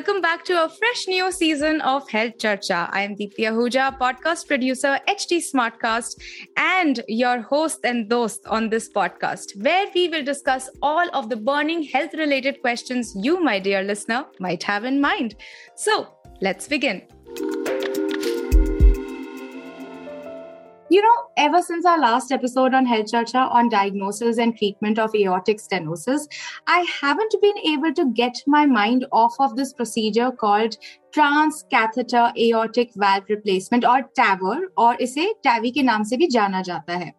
Welcome back to a fresh new season of Health Charcha. I am Deepti Ahuja, podcast producer, HT Smartcast, and your host and host on this podcast, where we will discuss all of the burning health related questions you, my dear listener, might have in mind. So, let's begin. you know, ever since our last episode on Health Charcha on diagnosis and treatment of aortic stenosis, I haven't been able to get my mind off of this procedure called transcatheter aortic valve replacement or TAVR or इसे TAVI के नाम से भी जाना जाता है.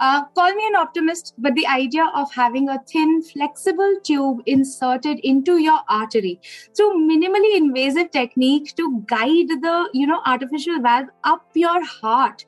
Uh, call me an optimist, but the idea of having a thin, flexible tube inserted into your artery through minimally invasive technique to guide the, you know, artificial valve up your heart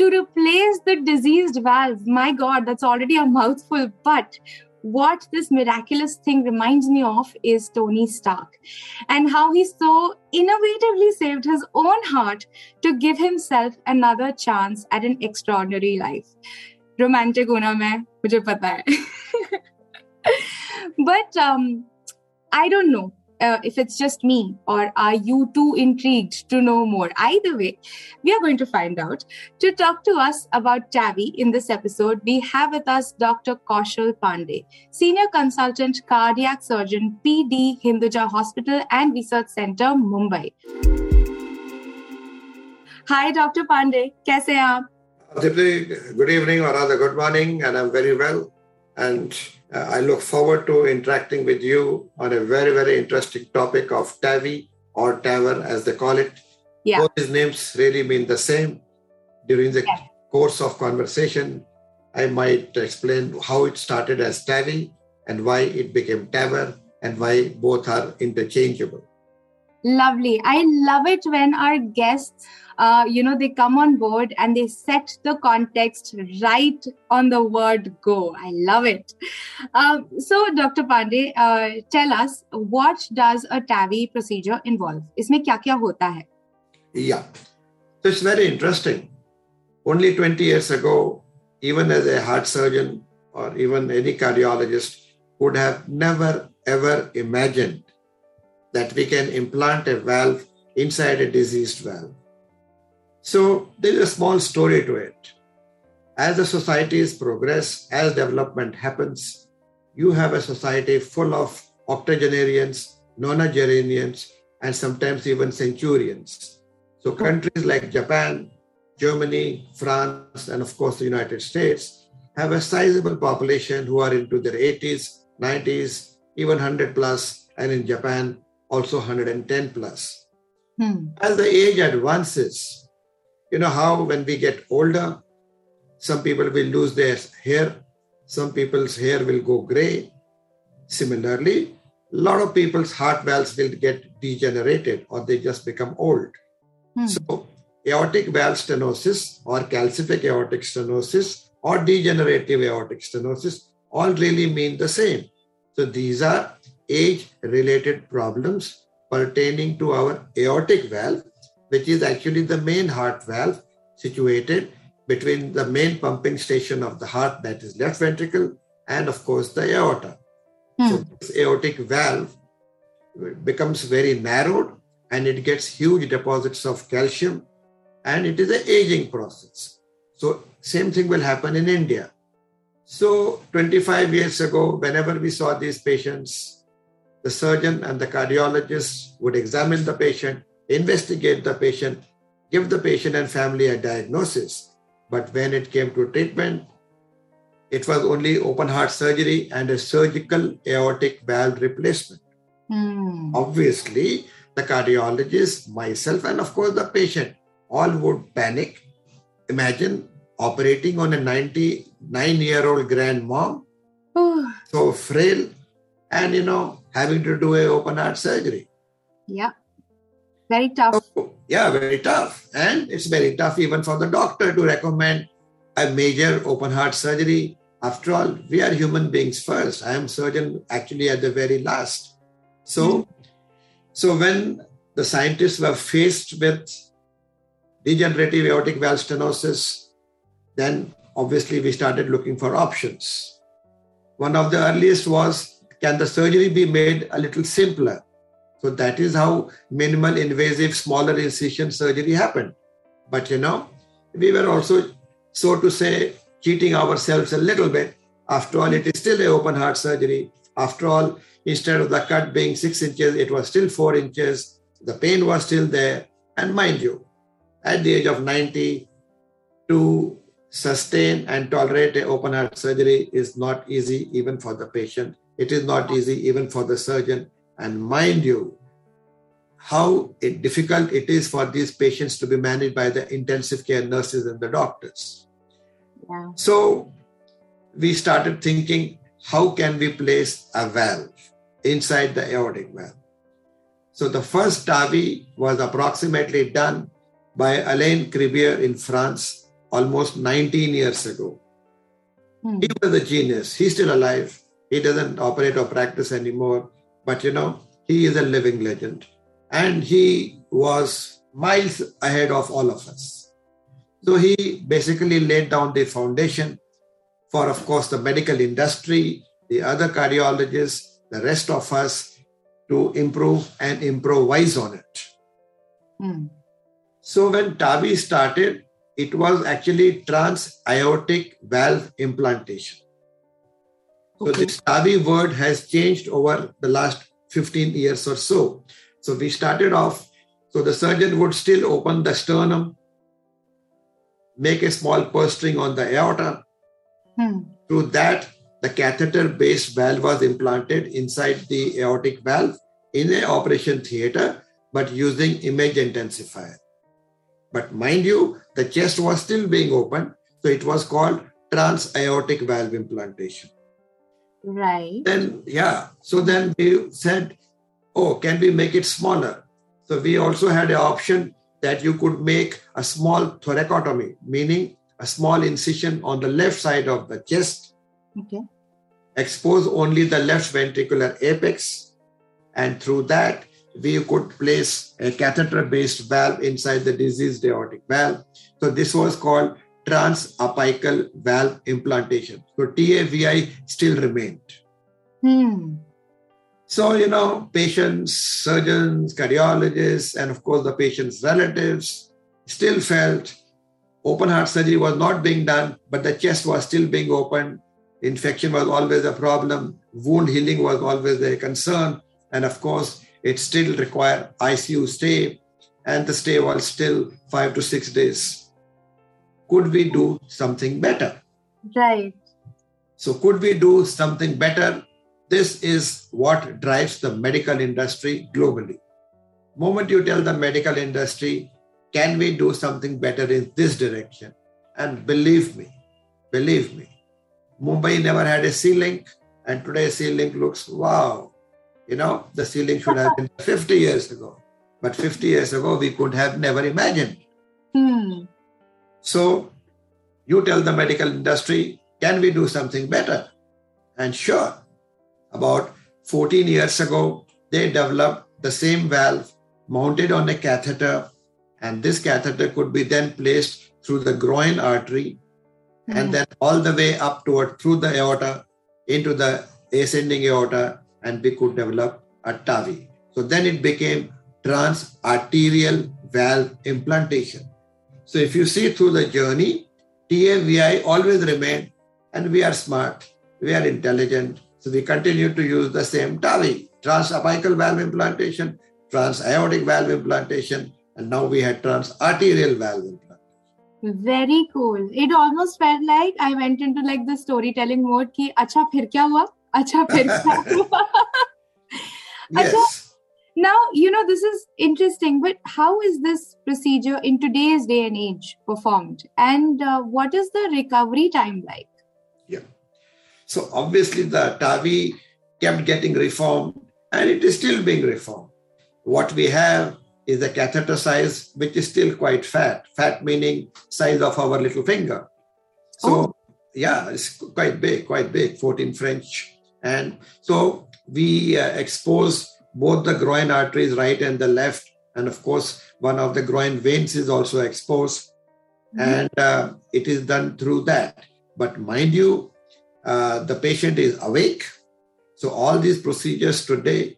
to replace the diseased valve. My God, that's already a mouthful. But what this miraculous thing reminds me of is Tony Stark and how he so innovatively saved his own heart to give himself another chance at an extraordinary life. Romantic una me, but um, I don't know uh, if it's just me or are you too intrigued to know more? Either way we are going to find out. To talk to us about tavi in this episode we have with us dr kaushal pandey senior consultant cardiac surgeon pd hinduja hospital and research center mumbai. Hi dr pandey. kaise aap Good evening, or rather, good morning, and I'm very well. And uh, I look forward to interacting with you on a very, very interesting topic of TAVI or TAVR as they call it. Yeah. Both these names really mean the same. During the Yeah. course of conversation, I might explain how it started as TAVI and why it became TAVR and why both are interchangeable. Lovely. I love it when our guests, uh, you know, they come on board and they set the context right on the word go. I love it. Um, so, Dr. Pandey, uh, tell us what does a TAVI procedure involve? इसमें क्या क्या होता है? Yeah. So it's very interesting. Only 20 years ago, even as a heart surgeon or even any cardiologist would have never ever imagined that we can implant a valve inside a diseased valve. so there is a small story to it. As the societies progress, as development happens, you have a society full of octogenarians, nonagenarians, and sometimes even centurions. So countries like Japan, Germany, France, and of course the United States have a sizable population who are into their 80s, 90s, even 100 plus, and in Japan also 110 plus. Hmm. As the age advances, you know how when we get older, some people will lose their hair, some people's hair will go gray. Similarly, a lot of people's heart valves will get degenerated or they just become old. Hmm. So, aortic valve stenosis or calcific aortic stenosis or degenerative aortic stenosis all really mean the same. So, these are age related problems pertaining to our aortic valve, which is actually the main heart valve situated between the main pumping station of the heart, that is left ventricle, and of course the aorta. So, Hmm. this aortic valve becomes very narrowed and it gets huge deposits of calcium and it is an aging process. So, same thing will happen in India. So, 25 years ago, whenever we saw these patients, the surgeon and the cardiologist would examine the patient, investigate the patient, give the patient and family a diagnosis. But when it came to treatment, it was only open heart surgery and a surgical aortic valve replacement. Hmm. Obviously, the cardiologist, myself, and of course the patient all would panic. Imagine operating on a 99 year old grandmom, Ooh, so frail, and you know, having to do a open heart surgery. yeah. Very tough. So, yeah, very tough. And it's very tough even for the doctor to recommend a major open heart surgery. After all, we are human beings first. I am surgeon actually at the very last. So, hmm. so when the scientists were faced with degenerative aortic valve stenosis, then obviously we started looking for options. One of the earliest was can the surgery be made a little simpler? So that is how minimal invasive smaller incision surgery happened. But you know, we were also, so to say, cheating ourselves a little bit. After all, it is still a open heart surgery. After all, instead of the cut being six inches, it was still four inches. The pain was still there. And mind you, at the age of 90, to sustain and tolerate an open heart surgery is not easy even for the patient. It is not easy even for the surgeon. And mind you, how it, difficult it is for these patients to be managed by the intensive care nurses and the doctors. Yeah. So we started thinking, how can we place a valve inside the aortic valve? So the first TAVI was approximately done by Alain Cribier in France almost 19 years ago. Hmm. He was a genius. He's still alive. He doesn't operate or practice anymore. But you know, he is a living legend. And he was miles ahead of all of us. So he basically laid down the foundation for, of course, the medical industry, the other cardiologists, the rest of us to improve and improvise on it. Hmm. So when TAVI started, it was actually trans aortic valve implantation. So Okay. this TAVI word has changed over the last 15 years or so. So we started off, so the surgeon would still open the sternum, make a small purse string on the aorta. Hmm. Through that, the catheter-based valve was implanted inside the aortic valve in an operation theater, but using image intensifier. But mind you, the chest was still being opened, so it was called trans-aortic valve implantation. Right. Then, yeah, so then we said, oh, can we make it smaller? So we also had an option that you could make a small thoracotomy, meaning a small incision on the left side of the chest, Okay. expose only the left ventricular apex, and through that, we could place a catheter based valve inside the diseased aortic valve. So, this was called transapical valve implantation. So, TAVI still remained. Hmm. So, you know, patients, surgeons, cardiologists, and of course the patient's relatives still felt open heart surgery was not being done, but the chest was still being opened. Infection was always a problem. Wound healing was always a concern. And of course, it still required ICU stay, and the stay was still five to six days. Could we do something better? Right. So, could we do something better? This is what drives the medical industry globally. Moment you tell the medical industry, can we do something better in this direction? And believe me, believe me, Mumbai never had a Sea Link, and today Sea Link looks wow. You know, the Sea Link should have been 50 years ago, but 50 years ago we could have never imagined. Hmm. So you tell the medical industry, can we do something better? And sure, about 14 years ago, they developed the same valve mounted on a catheter, and this catheter could be then placed through the groin artery hmm. and then all the way up toward through the aorta into the ascending aorta, and we could develop a TAVI. So then it became trans arterial valve implantation. So if you see through the journey, TAVI always remained, and we are smart, we are intelligent. So we continue to use the same TAVI, transapical valve implantation, transaortic valve implantation, and now we had transarterial valve implantation. Very cool. It almost felt like I went into like the storytelling mode कि अच्छा फिर क्या हुआ? अच्छा फिर क्या हुआ? Yes. Now, you know, this is interesting, but how is this procedure in today's day and age performed? And uh, what is the recovery time like? Yeah. So obviously the TAVI kept getting reformed and it is still being reformed. What we have is a catheter size which is still quite fat. Fat meaning size of our little finger. So yeah, it's quite big, quite big, 14 French. And so we uh, expose both the groin arteries, right and the left. And of course, one of the groin veins is also exposed. Mhm. And uh, it is done through that. But mind you, uh, the patient is awake. So all these procedures today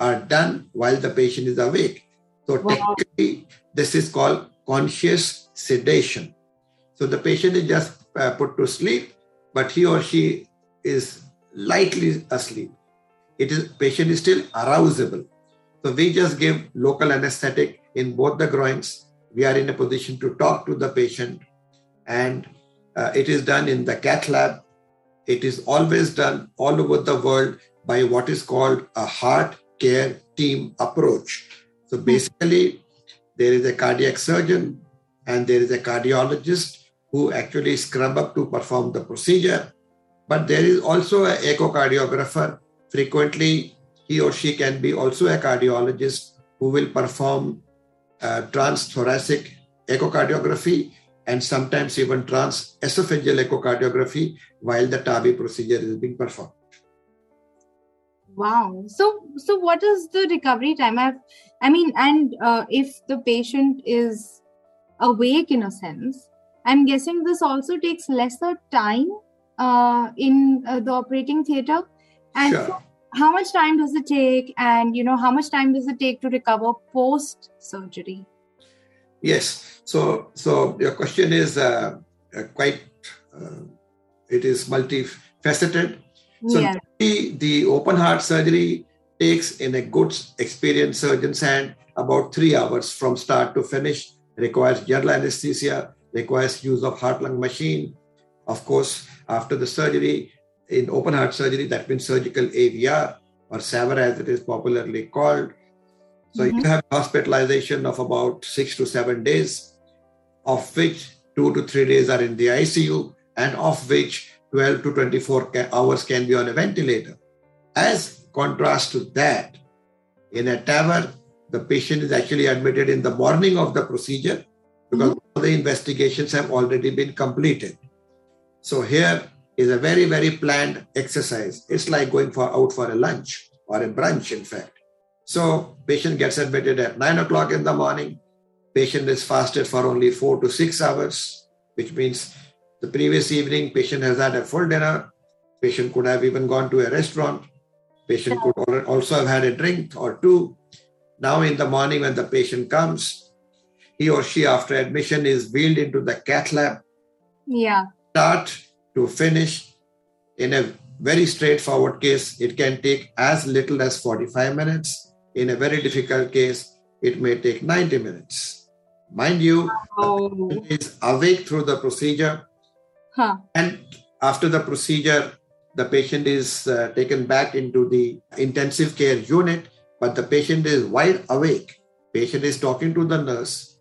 are done while the patient is awake. So Wow. technically, this is called conscious sedation. So the patient is just uh, put to sleep, but he or she is lightly asleep. It is patient is still arousable. So we just give local anesthetic in both the groins. We are in a position to talk to the patient, and uh, it is done in the cath lab. It is always done all over the world by what is called a heart care team approach. So basically, there is a cardiac surgeon and there is a cardiologist who actually scrub up to perform the procedure. But there is also an echocardiographer. Frequently, he or she can be also a cardiologist who will perform uh, transthoracic echocardiography and sometimes even transesophageal echocardiography while the TAVI procedure is being performed. Wow. So, so what is the recovery time? I, I mean, and uh, if the patient is awake in a sense, I'm guessing this also takes lesser time uh, in uh, the operating theater. And Sure. so how much time does it take? And you know, how much time does it take to recover post surgery? Yes. So, so your question is uh, uh, quite. Uh, it is multifaceted. So yeah. the, the open heart surgery takes in a good experienced surgeon's hand about three hours from start to finish. Requires general anesthesia. Requires use of heart lung machine. Of course, after the surgery, in open heart surgery, that means surgical AVR or SAVR as it is popularly called. So Mhm. you have hospitalization of about six to seven days, of which two to three days are in the ICU, and of which 12 to 24 ca- hours can be on a ventilator. As contrast to that, in a TAVR, the patient is actually admitted in the morning of the procedure because all the investigations have already been completed. So here is a very, very planned exercise. It's like going for out for a lunch or a brunch, in fact. So patient gets admitted at nine o'clock in the morning. Patient is fasted for only four to six hours, which means the previous evening patient has had a full dinner. Patient could have even gone to a restaurant. Patient could also have had a drink or two. Now in the morning when the patient comes, he or she after admission is wheeled into the cath lab Yeah. start to finish in a very straightforward case it can take as little as 45 minutes. In a very difficult case it may take 90 minutes. Mind you Oh. the patient is awake through the procedure. Huh. and after the procedure the patient is uh, taken back into the intensive care unit but the patient is wide awake. Patient is talking to the nurse.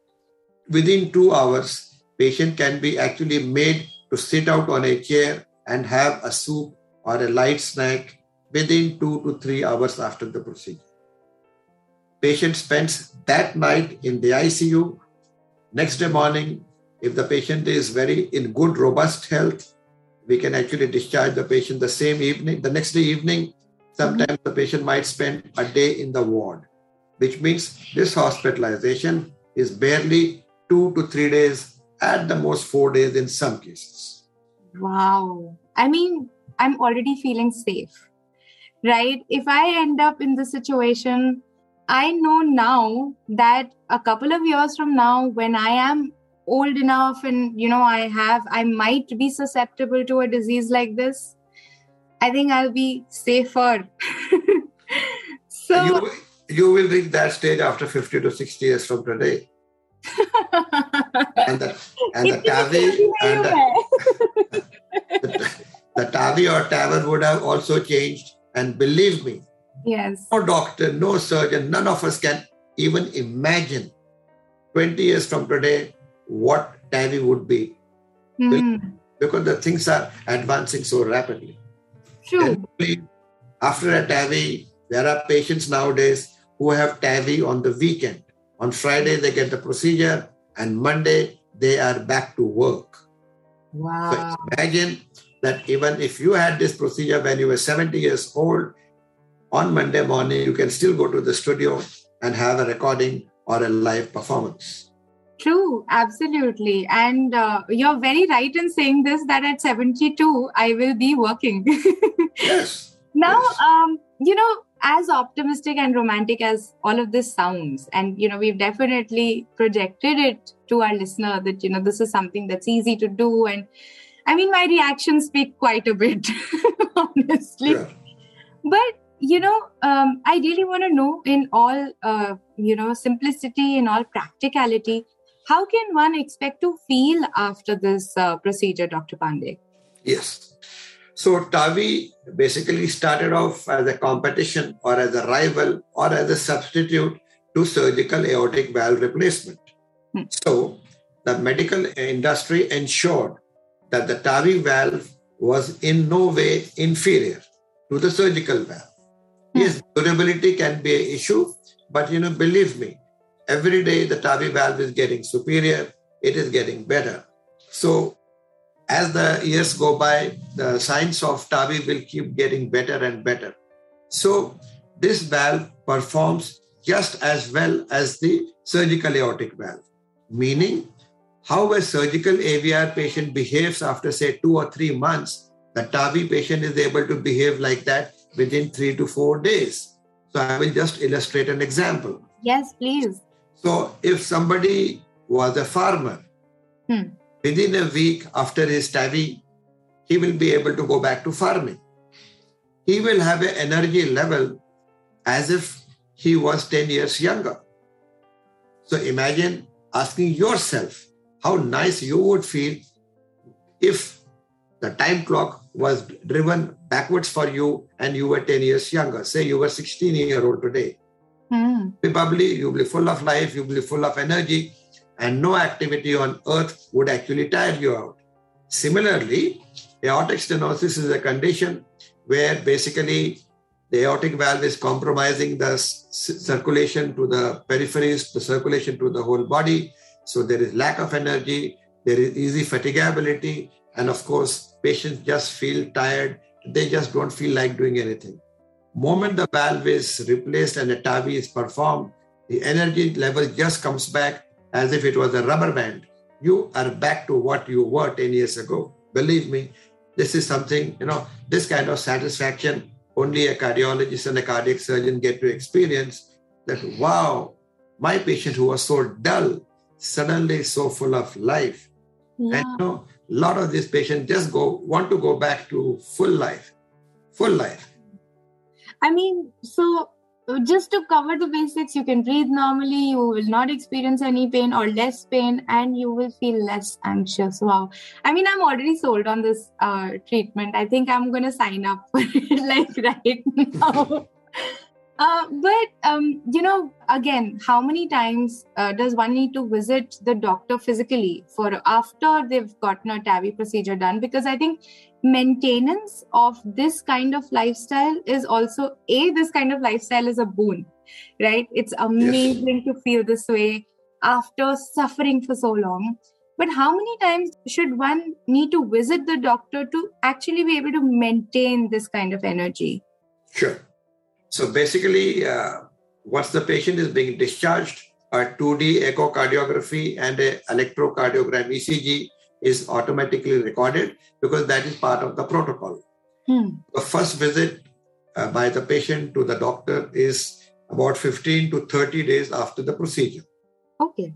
Within 2 hours patient can be actually made to sit out on a chair and have a soup or a light snack within 2 to 3 hours after the procedure. Patient spends that night in the icu next day morning if the patient is very in good robust health we can actually discharge the patient the same evening the next day evening. Mm-hmm. Sometimes the patient might spend a day in the ward which means this hospitalization is barely 2 to 3 days at the most 4 days in some cases Wow. I mean, I'm already feeling safe, right? If I end up in this situation, I know now that a couple of years from now, when I am old enough and, you know, I have, I might be susceptible to a disease like this, I think I'll be safer. so, you, you will reach that stage after 50 to 60 years from today and the, and the TAVI and the, the, the TAVI or TAVR would have also changed and believe me yes. no doctor, no surgeon, none of us can even imagine 20 years from today what TAVI would be Hmm. because the things are advancing so rapidly. True. After a TAVI, there are patients nowadays who have TAVI on the weekend. On Friday, they get the procedure, and Monday, they are back to work. So Wow. imagine that even if you had this procedure when you were 70 years old, on Monday morning, you can still go to the studio and have a recording or a live performance. True, absolutely. And uh, you're very right in saying this that at 72, I will be working. yes. Now, yes. Um, you know, as optimistic and romantic as all of this sounds, and, you know, we've definitely projected it to our listener that, you know, this is something that's easy to do. And I mean, my reactions speak quite a bit, honestly. Yeah. But you know, um, I really want to know in all, uh, you know, simplicity, in all practicality, how can one expect to feel after this uh, procedure, Dr. Pandey? Yes. So TAVI basically started off as a competition or as a rival or as a substitute to surgical aortic valve replacement. Hmm. So the medical industry ensured that the TAVI valve was in no way inferior to the surgical valve. Hmm. Yes, durability can be an issue, but you know, believe me, every day the TAVI valve is getting superior, it is getting better. So as the years go by, the science of TAVI will keep getting better and better. So this valve performs just as well as the surgical aortic valve, meaning how a surgical AVR patient behaves after, say, two or three months, the TAVI patient is able to behave like that within three to four days. So I will just illustrate an example. Yes, please. So if somebody was a farmer, Hmm. Within a week after his TAVI, he will be able to go back to farming. He will have an energy level as if he was 10 years younger. So imagine asking yourself how nice you would feel if the time clock was driven backwards for you and you were 10 years younger. Say you were 16 year old today. Hmm. Probably you'll be full of life, you'll be full of energy, and no activity on earth would actually tire you out. Similarly, aortic stenosis is a condition where basically the aortic valve is compromising the s- circulation to the peripheries, the circulation to the whole body. So there is lack of energy, there is easy fatigability, and of course, patients just feel tired. They just don't feel like doing anything. Moment the valve is replaced and a TAVI is performed, the energy level just comes back as if it was a rubber band. You are back to what you were 10 years ago. Believe me, this is something, you know, this kind of satisfaction only a cardiologist and a cardiac surgeon get to experience that, wow, my patient who was so dull suddenly so full of life. Yeah. And you know, a lot of these patients just go want to go back to full life, full life. I mean, so just to cover the basics, you can breathe normally, you will not experience any pain or less pain, and you will feel less anxious. Wow. I mean, I'm already sold on this uh, treatment. I think I'm going to sign up for it like right now. Uh, but um, you know, again, how many times uh, does one need to visit the doctor physically for after they've gotten a TAVI procedure done? Because I think maintenance of this kind of lifestyle is also a this kind of lifestyle is a boon right? It's amazing to feel this way after suffering for so long. But how many times should one need to visit the doctor to actually be able to maintain this kind of energy? Sure. So basically, uh, once the patient is being discharged, a 2D echocardiography and a electrocardiogram ECG is automatically recorded because that is part of the protocol. hmm. The first visit uh, by the patient to the doctor is about 15 to 30 days after the procedure. okay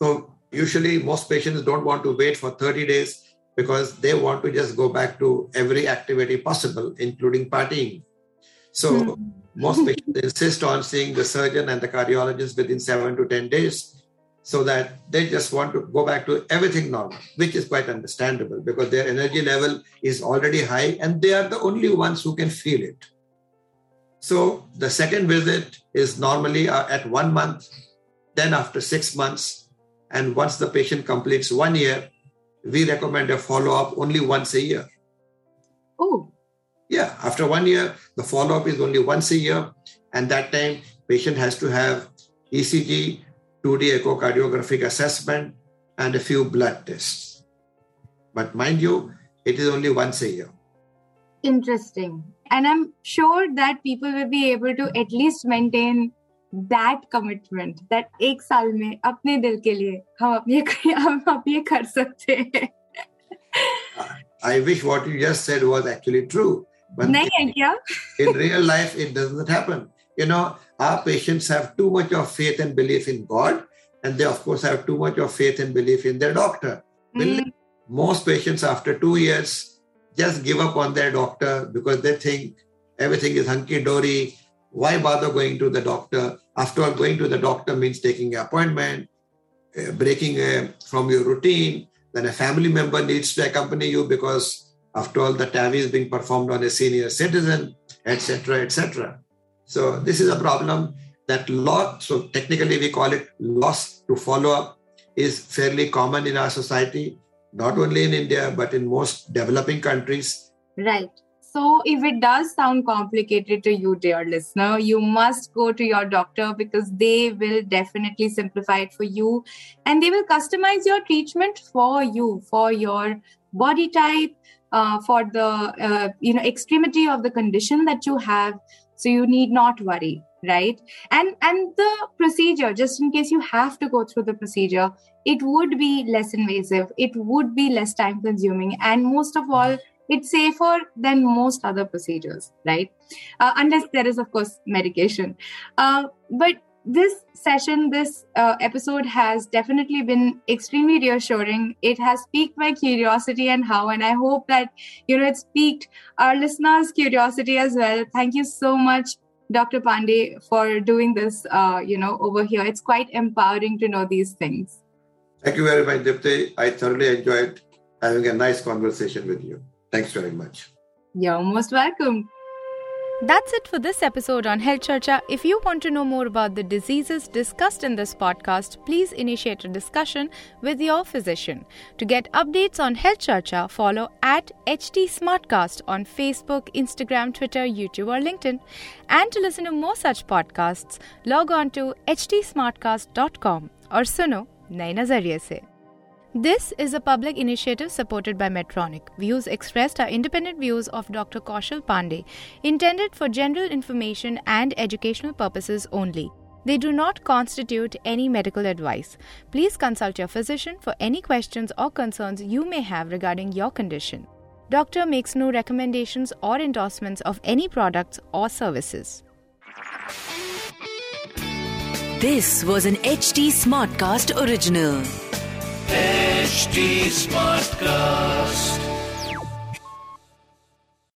So usually most patients don't want to wait for 30 days because they want to just go back to every activity possible, including partying. So Hmm. most patients insist on seeing the surgeon and the cardiologist within seven to 10 days so that they just want to go back to everything normal, which is quite understandable because their energy level is already high and they are the only ones who can feel it. So the second visit is normally uh, at one month, then after six months. And once the patient completes one year, we recommend a follow up only once a year. oh Yeah, after one year, the follow up is only once a year. And that time, patient has to have ECG, 2D echocardiographic assessment, and a few blood tests. But mind you, it is only once a year. interesting and i'm sure that people will be able to at least maintain that commitment that एक साल में अपने दिल के लिए हम अपने हम अब ये कर सकते हैं I wish what you just said was actually true. But नहीं है क्या in real life, it doesn't happen. You know, our patients have too much of faith and belief in God, and they, of course, have too much of faith and belief in their doctor. Mm, Most patients, after two years, just give up on their doctor because they think everything is hunky dory. Why bother going to the doctor? After all, going to the doctor means taking an appointment, uh, breaking uh, from your routine. Then a family member needs to accompany you because, after all, the TAVI is being performed on a senior citizen, etc., etc. So this is a problem that loss. So technically, we call it loss to follow up is fairly common in our society, not only in India but in most developing countries. Right. So, if it does sound complicated to you, dear listener, you must go to your doctor because they will definitely simplify it for you and they will customize your treatment for you, for your body type, uh, for the uh, you know extremity of the condition that you have. So you need not worry, right? And and the procedure, just in case you have to go through the procedure, it would be less invasive, it would be less time consuming, and most of all it's safer than most other procedures, right? Uh, unless there is, of course, medication. Uh, but this session, this uh, episode has definitely been extremely reassuring. It has piqued my curiosity and how, and I hope that you know it's piqued our listeners' curiosity as well. Thank you so much. Dr. Pandey, for doing this, uh, you know, over here. It's quite empowering to know these things. Thank you very much, Deepti. I thoroughly enjoyed having a nice conversation with you. Thanks very much. You're most welcome. That's it for this episode on Health Charcha. If you want to know more about the diseases discussed in this podcast, please initiate a discussion with your physician. To get updates on Health Charcha, follow at HT Smartcast on Facebook, Instagram, Twitter, YouTube, or LinkedIn. And to listen to more such podcasts, log on to htsmartcast.com or suno नए नजरिए से this is a public initiative supported by Medtronic. Views expressed are independent views of Dr. Kaushal Pandey, intended for general information and educational purposes only. They do not constitute any medical advice. Please consult your physician for any questions or concerns you may have regarding your condition. Doctor makes no recommendations or endorsements of any products or services. This was an HT Smartcast original. HT Smartcast.